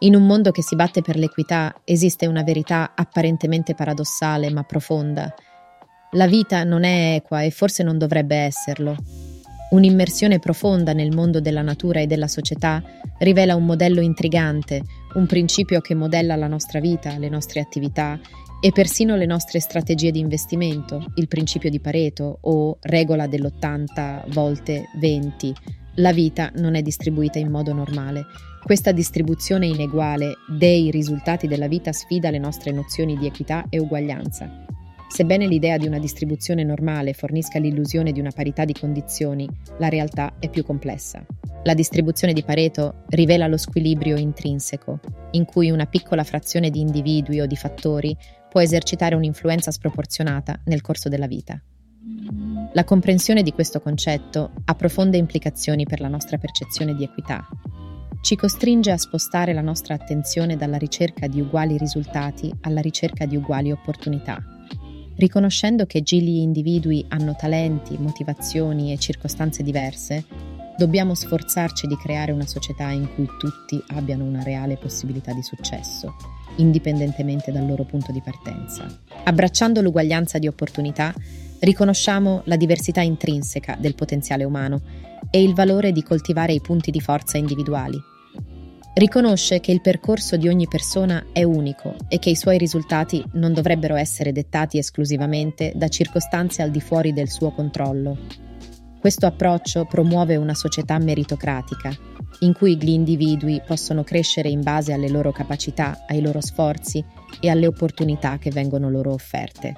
In un mondo che si batte per l'equità esiste una verità apparentemente paradossale ma profonda. La vita non è equa e forse non dovrebbe esserlo. Un'immersione profonda nel mondo della natura e della società rivela un modello intrigante, un principio che modella la nostra vita, le nostre attività e persino le nostre strategie di investimento, il principio di Pareto o regola dell'80 volte 20. La vita non è distribuita in modo normale questa distribuzione ineguale dei risultati della vita sfida le nostre nozioni di equità e uguaglianza. Sebbene l'idea di una distribuzione normale fornisca l'illusione di una parità di condizioni, la realtà è più complessa. La distribuzione di Pareto rivela lo squilibrio intrinseco, in cui una piccola frazione di individui o di fattori può esercitare un'influenza sproporzionata nel corso della vita. La comprensione di questo concetto ha profonde implicazioni per la nostra percezione di equità ci costringe a spostare la nostra attenzione dalla ricerca di uguali risultati alla ricerca di uguali opportunità. Riconoscendo che gli individui hanno talenti, motivazioni e circostanze diverse, dobbiamo sforzarci di creare una società in cui tutti abbiano una reale possibilità di successo, indipendentemente dal loro punto di partenza. Abbracciando l'uguaglianza di opportunità, riconosciamo la diversità intrinseca del potenziale umano e il valore di coltivare i punti di forza individuali Riconosce che il percorso di ogni persona è unico e che i suoi risultati non dovrebbero essere dettati esclusivamente da circostanze al di fuori del suo controllo. Questo approccio promuove una società meritocratica, in cui gli individui possono crescere in base alle loro capacità, ai loro sforzi e alle opportunità che vengono loro offerte.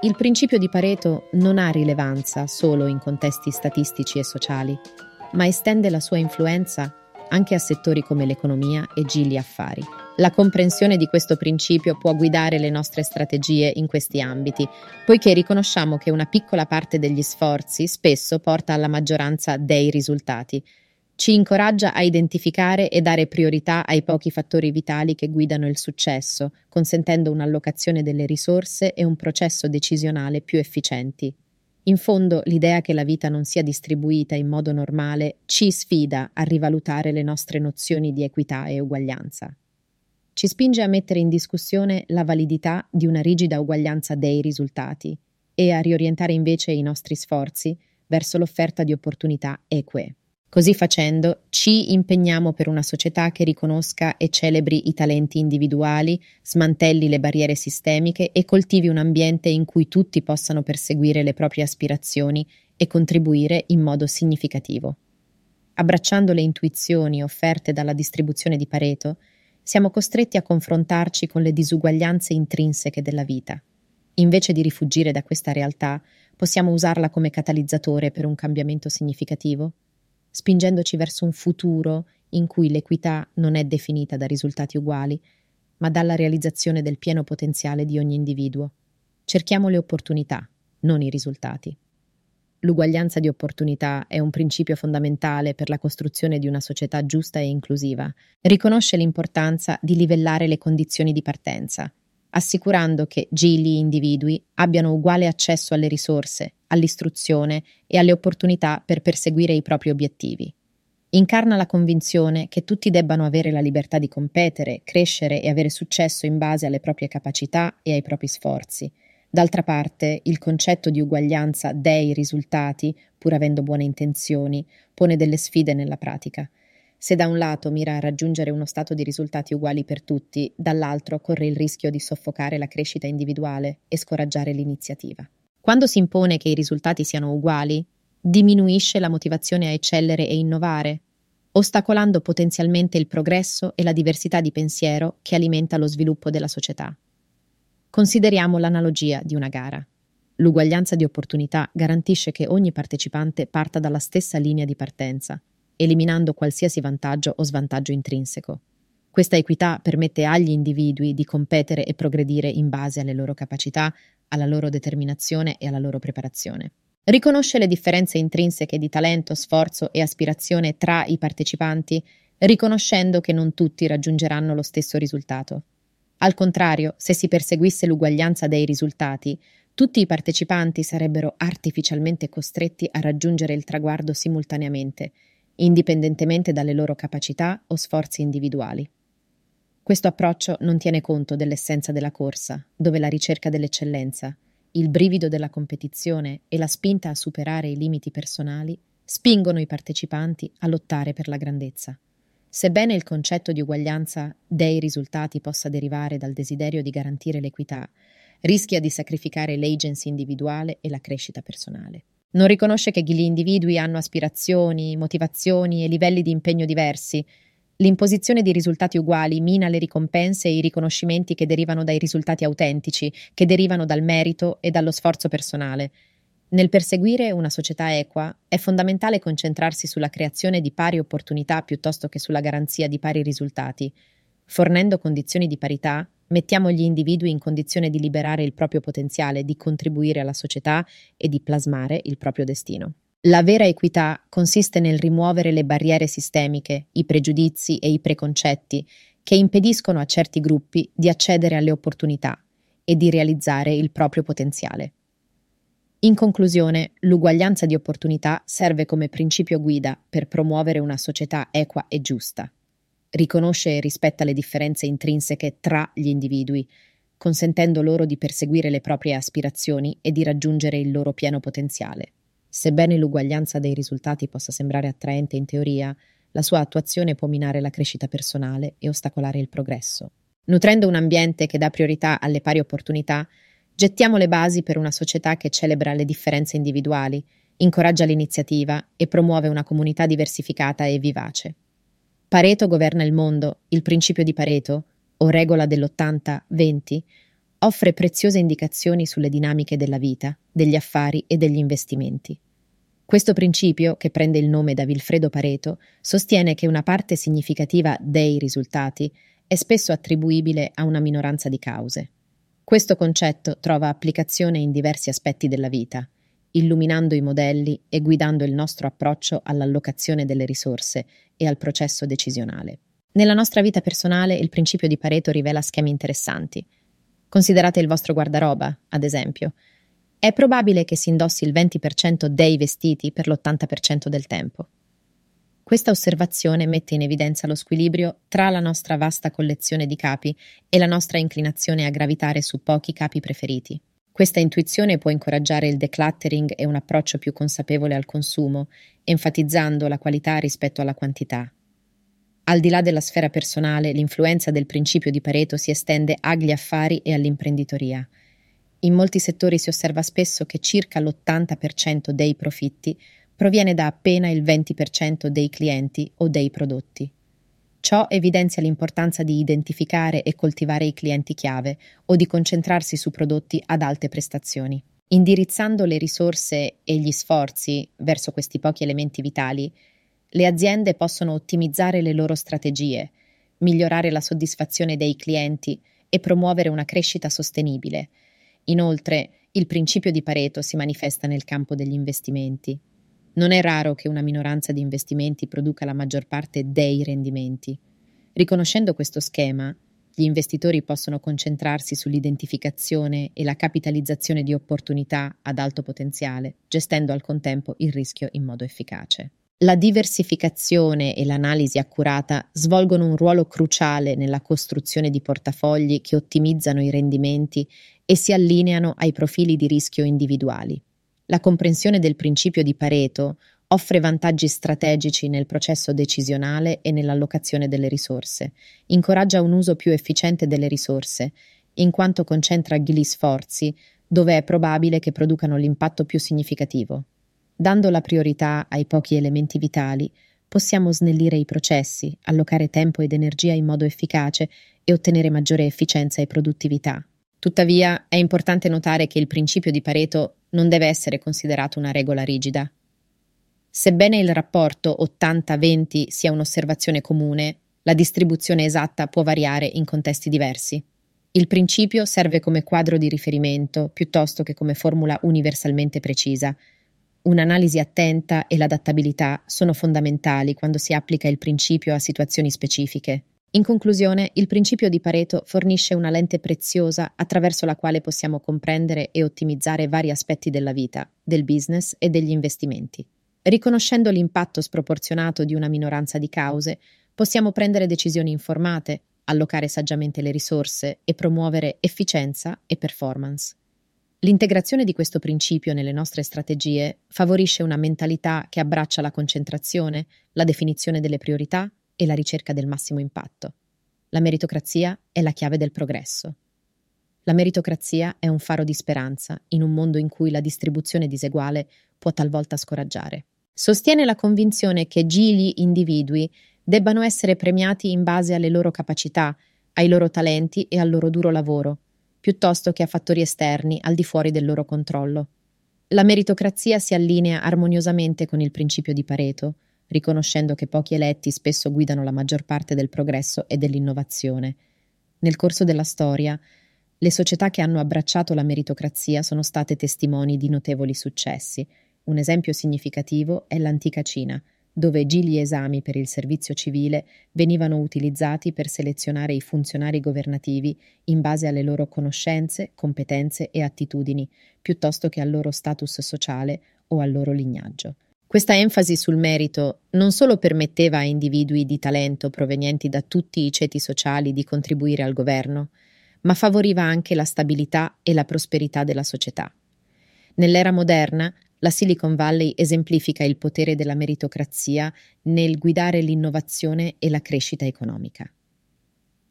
Il principio di Pareto non ha rilevanza solo in contesti statistici e sociali, ma estende la sua influenza anche a settori come l'economia e gili affari. La comprensione di questo principio può guidare le nostre strategie in questi ambiti, poiché riconosciamo che una piccola parte degli sforzi spesso porta alla maggioranza dei risultati. Ci incoraggia a identificare e dare priorità ai pochi fattori vitali che guidano il successo, consentendo un'allocazione delle risorse e un processo decisionale più efficienti. In fondo, l'idea che la vita non sia distribuita in modo normale ci sfida a rivalutare le nostre nozioni di equità e uguaglianza. Ci spinge a mettere in discussione la validità di una rigida uguaglianza dei risultati e a riorientare invece i nostri sforzi verso l'offerta di opportunità eque. Così facendo ci impegniamo per una società che riconosca e celebri i talenti individuali, smantelli le barriere sistemiche e coltivi un ambiente in cui tutti possano perseguire le proprie aspirazioni e contribuire in modo significativo. Abbracciando le intuizioni offerte dalla distribuzione di Pareto, siamo costretti a confrontarci con le disuguaglianze intrinseche della vita. Invece di rifugire da questa realtà, possiamo usarla come catalizzatore per un cambiamento significativo spingendoci verso un futuro in cui l'equità non è definita da risultati uguali, ma dalla realizzazione del pieno potenziale di ogni individuo. Cerchiamo le opportunità, non i risultati. L'uguaglianza di opportunità è un principio fondamentale per la costruzione di una società giusta e inclusiva. Riconosce l'importanza di livellare le condizioni di partenza, assicurando che gli individui abbiano uguale accesso alle risorse, all'istruzione e alle opportunità per perseguire i propri obiettivi. Incarna la convinzione che tutti debbano avere la libertà di competere, crescere e avere successo in base alle proprie capacità e ai propri sforzi. D'altra parte, il concetto di uguaglianza dei risultati, pur avendo buone intenzioni, pone delle sfide nella pratica. Se da un lato mira a raggiungere uno stato di risultati uguali per tutti, dall'altro corre il rischio di soffocare la crescita individuale e scoraggiare l'iniziativa. Quando si impone che i risultati siano uguali, diminuisce la motivazione a eccellere e innovare, ostacolando potenzialmente il progresso e la diversità di pensiero che alimenta lo sviluppo della società. Consideriamo l'analogia di una gara. L'uguaglianza di opportunità garantisce che ogni partecipante parta dalla stessa linea di partenza eliminando qualsiasi vantaggio o svantaggio intrinseco. Questa equità permette agli individui di competere e progredire in base alle loro capacità, alla loro determinazione e alla loro preparazione. Riconosce le differenze intrinseche di talento, sforzo e aspirazione tra i partecipanti, riconoscendo che non tutti raggiungeranno lo stesso risultato. Al contrario, se si perseguisse l'uguaglianza dei risultati, tutti i partecipanti sarebbero artificialmente costretti a raggiungere il traguardo simultaneamente indipendentemente dalle loro capacità o sforzi individuali. Questo approccio non tiene conto dell'essenza della corsa, dove la ricerca dell'eccellenza, il brivido della competizione e la spinta a superare i limiti personali spingono i partecipanti a lottare per la grandezza. Sebbene il concetto di uguaglianza dei risultati possa derivare dal desiderio di garantire l'equità, rischia di sacrificare l'agency individuale e la crescita personale. Non riconosce che gli individui hanno aspirazioni, motivazioni e livelli di impegno diversi, L'imposizione di risultati uguali mina le ricompense e i riconoscimenti che derivano dai risultati autentici, che derivano dal merito e dallo sforzo personale. Nel perseguire una società equa è fondamentale concentrarsi sulla creazione di pari opportunità piuttosto che sulla garanzia di pari risultati. Fornendo condizioni di parità, mettiamo gli individui in condizione di liberare il proprio potenziale, di contribuire alla società e di plasmare il proprio destino. La vera equità consiste nel rimuovere le barriere sistemiche, i pregiudizi e i preconcetti che impediscono a certi gruppi di accedere alle opportunità e di realizzare il proprio potenziale. In conclusione, l'uguaglianza di opportunità serve come principio guida per promuovere una società equa e giusta. Riconosce e rispetta le differenze intrinseche tra gli individui, consentendo loro di perseguire le proprie aspirazioni e di raggiungere il loro pieno potenziale. Sebbene l'uguaglianza dei risultati possa sembrare attraente in teoria, la sua attuazione può minare la crescita personale e ostacolare il progresso. Nutrendo un ambiente che dà priorità alle pari opportunità, gettiamo le basi per una società che celebra le differenze individuali, incoraggia l'iniziativa e promuove una comunità diversificata e vivace. Pareto governa il mondo, il principio di Pareto, o regola dell'80-20, offre preziose indicazioni sulle dinamiche della vita, degli affari e degli investimenti. Questo principio, che prende il nome da Vilfredo Pareto, sostiene che una parte significativa dei risultati è spesso attribuibile a una minoranza di cause. Questo concetto trova applicazione in diversi aspetti della vita, illuminando i modelli e guidando il nostro approccio all'allocazione delle risorse e al processo decisionale. Nella nostra vita personale il principio di Pareto rivela schemi interessanti. Considerate il vostro guardaroba, ad esempio. È probabile che si indossi il 20% dei vestiti per l'80% del tempo. Questa osservazione mette in evidenza lo squilibrio tra la nostra vasta collezione di capi e la nostra inclinazione a gravitare su pochi capi preferiti. Questa intuizione può incoraggiare il decluttering e un approccio più consapevole al consumo, enfatizzando la qualità rispetto alla quantità. Al di là della sfera personale, l'influenza del principio di Pareto si estende agli affari e all'imprenditoria. In molti settori si osserva spesso che circa l'80% dei profitti proviene da appena il 20% dei clienti o dei prodotti. Ciò evidenzia l'importanza di identificare e coltivare i clienti chiave o di concentrarsi su prodotti ad alte prestazioni. Indirizzando le risorse e gli sforzi verso questi pochi elementi vitali, le aziende possono ottimizzare le loro strategie, migliorare la soddisfazione dei clienti e promuovere una crescita sostenibile. Inoltre, il principio di Pareto si manifesta nel campo degli investimenti. Non è raro che una minoranza di investimenti produca la maggior parte dei rendimenti. Riconoscendo questo schema, gli investitori possono concentrarsi sull'identificazione e la capitalizzazione di opportunità ad alto potenziale, gestendo al contempo il rischio in modo efficace. La diversificazione e l'analisi accurata svolgono un ruolo cruciale nella costruzione di portafogli che ottimizzano i rendimenti e si allineano ai profili di rischio individuali. La comprensione del principio di Pareto offre vantaggi strategici nel processo decisionale e nell'allocazione delle risorse, incoraggia un uso più efficiente delle risorse, in quanto concentra gli sforzi dove è probabile che producano l'impatto più significativo. Dando la priorità ai pochi elementi vitali, possiamo snellire i processi, allocare tempo ed energia in modo efficace e ottenere maggiore efficienza e produttività. Tuttavia, è importante notare che il principio di Pareto non deve essere considerato una regola rigida. Sebbene il rapporto 80-20 sia un'osservazione comune, la distribuzione esatta può variare in contesti diversi. Il principio serve come quadro di riferimento piuttosto che come formula universalmente precisa, Un'analisi attenta e l'adattabilità sono fondamentali quando si applica il principio a situazioni specifiche. In conclusione, il principio di Pareto fornisce una lente preziosa attraverso la quale possiamo comprendere e ottimizzare vari aspetti della vita, del business e degli investimenti. Riconoscendo l'impatto sproporzionato di una minoranza di cause, possiamo prendere decisioni informate, allocare saggiamente le risorse e promuovere efficienza e performance. L'integrazione di questo principio nelle nostre strategie favorisce una mentalità che abbraccia la concentrazione, la definizione delle priorità e la ricerca del massimo impatto. La meritocrazia è la chiave del progresso. La meritocrazia è un faro di speranza in un mondo in cui la distribuzione diseguale può talvolta scoraggiare. Sostiene la convinzione che gili individui debbano essere premiati in base alle loro capacità, ai loro talenti e al loro duro lavoro, piuttosto che a fattori esterni al di fuori del loro controllo. La meritocrazia si allinea armoniosamente con il principio di Pareto, riconoscendo che pochi eletti spesso guidano la maggior parte del progresso e dell'innovazione. Nel corso della storia, le società che hanno abbracciato la meritocrazia sono state testimoni di notevoli successi. Un esempio significativo è l'antica Cina, dove gili esami per il servizio civile venivano utilizzati per selezionare i funzionari governativi in base alle loro conoscenze, competenze e attitudini, piuttosto che al loro status sociale o al loro lignaggio. Questa enfasi sul merito non solo permetteva a individui di talento provenienti da tutti i ceti sociali di contribuire al governo, ma favoriva anche la stabilità e la prosperità della società. Nell'era moderna, la Silicon Valley esemplifica il potere della meritocrazia nel guidare l'innovazione e la crescita economica.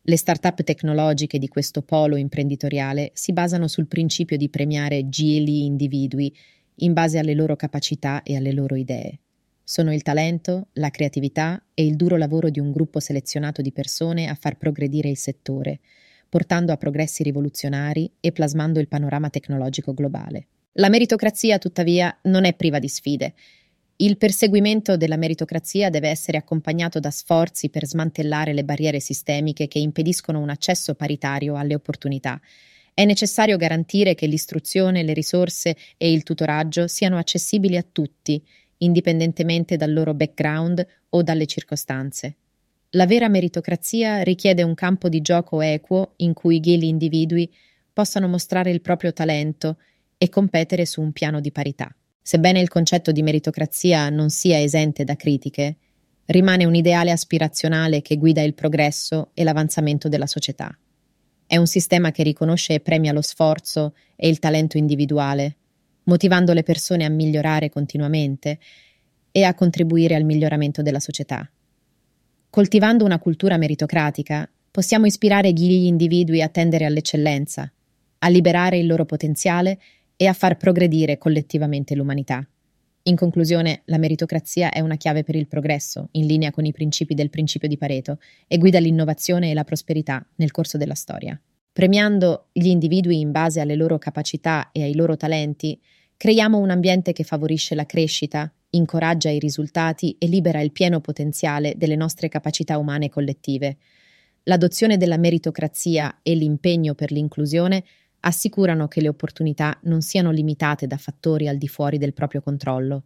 Le start-up tecnologiche di questo polo imprenditoriale si basano sul principio di premiare gili individui in base alle loro capacità e alle loro idee. Sono il talento, la creatività e il duro lavoro di un gruppo selezionato di persone a far progredire il settore, portando a progressi rivoluzionari e plasmando il panorama tecnologico globale. La meritocrazia, tuttavia, non è priva di sfide. Il perseguimento della meritocrazia deve essere accompagnato da sforzi per smantellare le barriere sistemiche che impediscono un accesso paritario alle opportunità. È necessario garantire che l'istruzione, le risorse e il tutoraggio siano accessibili a tutti, indipendentemente dal loro background o dalle circostanze. La vera meritocrazia richiede un campo di gioco equo in cui gli individui possano mostrare il proprio talento e competere su un piano di parità. Sebbene il concetto di meritocrazia non sia esente da critiche, rimane un ideale aspirazionale che guida il progresso e l'avanzamento della società. È un sistema che riconosce e premia lo sforzo e il talento individuale, motivando le persone a migliorare continuamente e a contribuire al miglioramento della società. Coltivando una cultura meritocratica, possiamo ispirare gli individui a tendere all'eccellenza, a liberare il loro potenziale e a far progredire collettivamente l'umanità. In conclusione, la meritocrazia è una chiave per il progresso, in linea con i principi del principio di Pareto, e guida l'innovazione e la prosperità nel corso della storia. Premiando gli individui in base alle loro capacità e ai loro talenti, creiamo un ambiente che favorisce la crescita, incoraggia i risultati e libera il pieno potenziale delle nostre capacità umane collettive. L'adozione della meritocrazia e l'impegno per l'inclusione assicurano che le opportunità non siano limitate da fattori al di fuori del proprio controllo,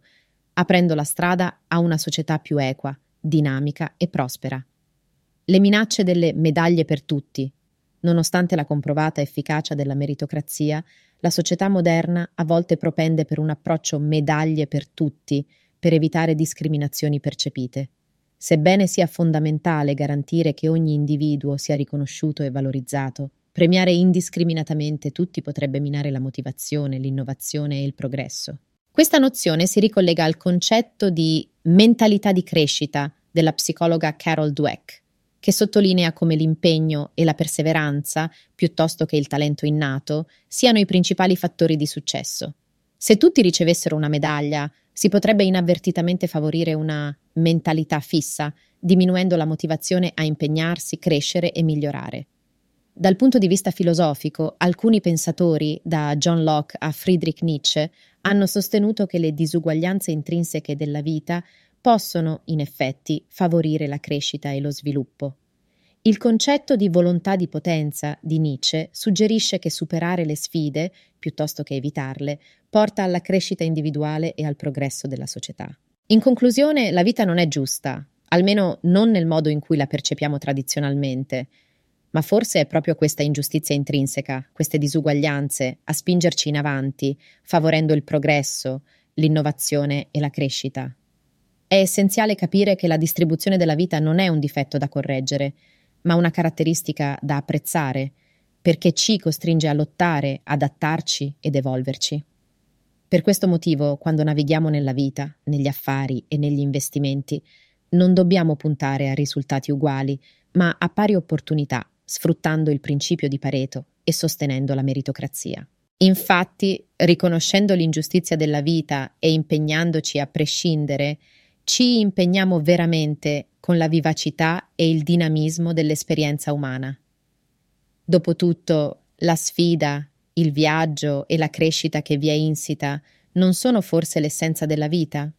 aprendo la strada a una società più equa, dinamica e prospera. Le minacce delle medaglie per tutti. Nonostante la comprovata efficacia della meritocrazia, la società moderna a volte propende per un approccio medaglie per tutti per evitare discriminazioni percepite. Sebbene sia fondamentale garantire che ogni individuo sia riconosciuto e valorizzato, Premiare indiscriminatamente tutti potrebbe minare la motivazione, l'innovazione e il progresso. Questa nozione si ricollega al concetto di mentalità di crescita della psicologa Carol Dweck, che sottolinea come l'impegno e la perseveranza, piuttosto che il talento innato, siano i principali fattori di successo. Se tutti ricevessero una medaglia, si potrebbe inavvertitamente favorire una mentalità fissa, diminuendo la motivazione a impegnarsi, crescere e migliorare. Dal punto di vista filosofico, alcuni pensatori, da John Locke a Friedrich Nietzsche, hanno sostenuto che le disuguaglianze intrinseche della vita possono, in effetti, favorire la crescita e lo sviluppo. Il concetto di volontà di potenza di Nietzsche suggerisce che superare le sfide, piuttosto che evitarle, porta alla crescita individuale e al progresso della società. In conclusione, la vita non è giusta, almeno non nel modo in cui la percepiamo tradizionalmente, ma forse è proprio questa ingiustizia intrinseca, queste disuguaglianze, a spingerci in avanti, favorendo il progresso, l'innovazione e la crescita. È essenziale capire che la distribuzione della vita non è un difetto da correggere, ma una caratteristica da apprezzare, perché ci costringe a lottare, adattarci ed evolverci. Per questo motivo, quando navighiamo nella vita, negli affari e negli investimenti, non dobbiamo puntare a risultati uguali, ma a pari opportunità, sfruttando il principio di Pareto e sostenendo la meritocrazia. Infatti, riconoscendo l'ingiustizia della vita e impegnandoci a prescindere, ci impegniamo veramente con la vivacità e il dinamismo dell'esperienza umana. Dopotutto, la sfida, il viaggio e la crescita che vi è insita non sono forse l'essenza della vita?